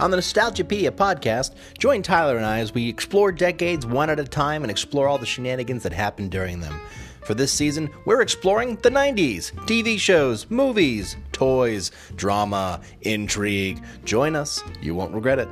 On the Nostalgiapedia podcast, join Tyler and I as we explore decades one at a time and explore all the shenanigans that happened during them. For this season, we're exploring the 90s TV shows, movies, toys, drama, intrigue. Join us, you won't regret it.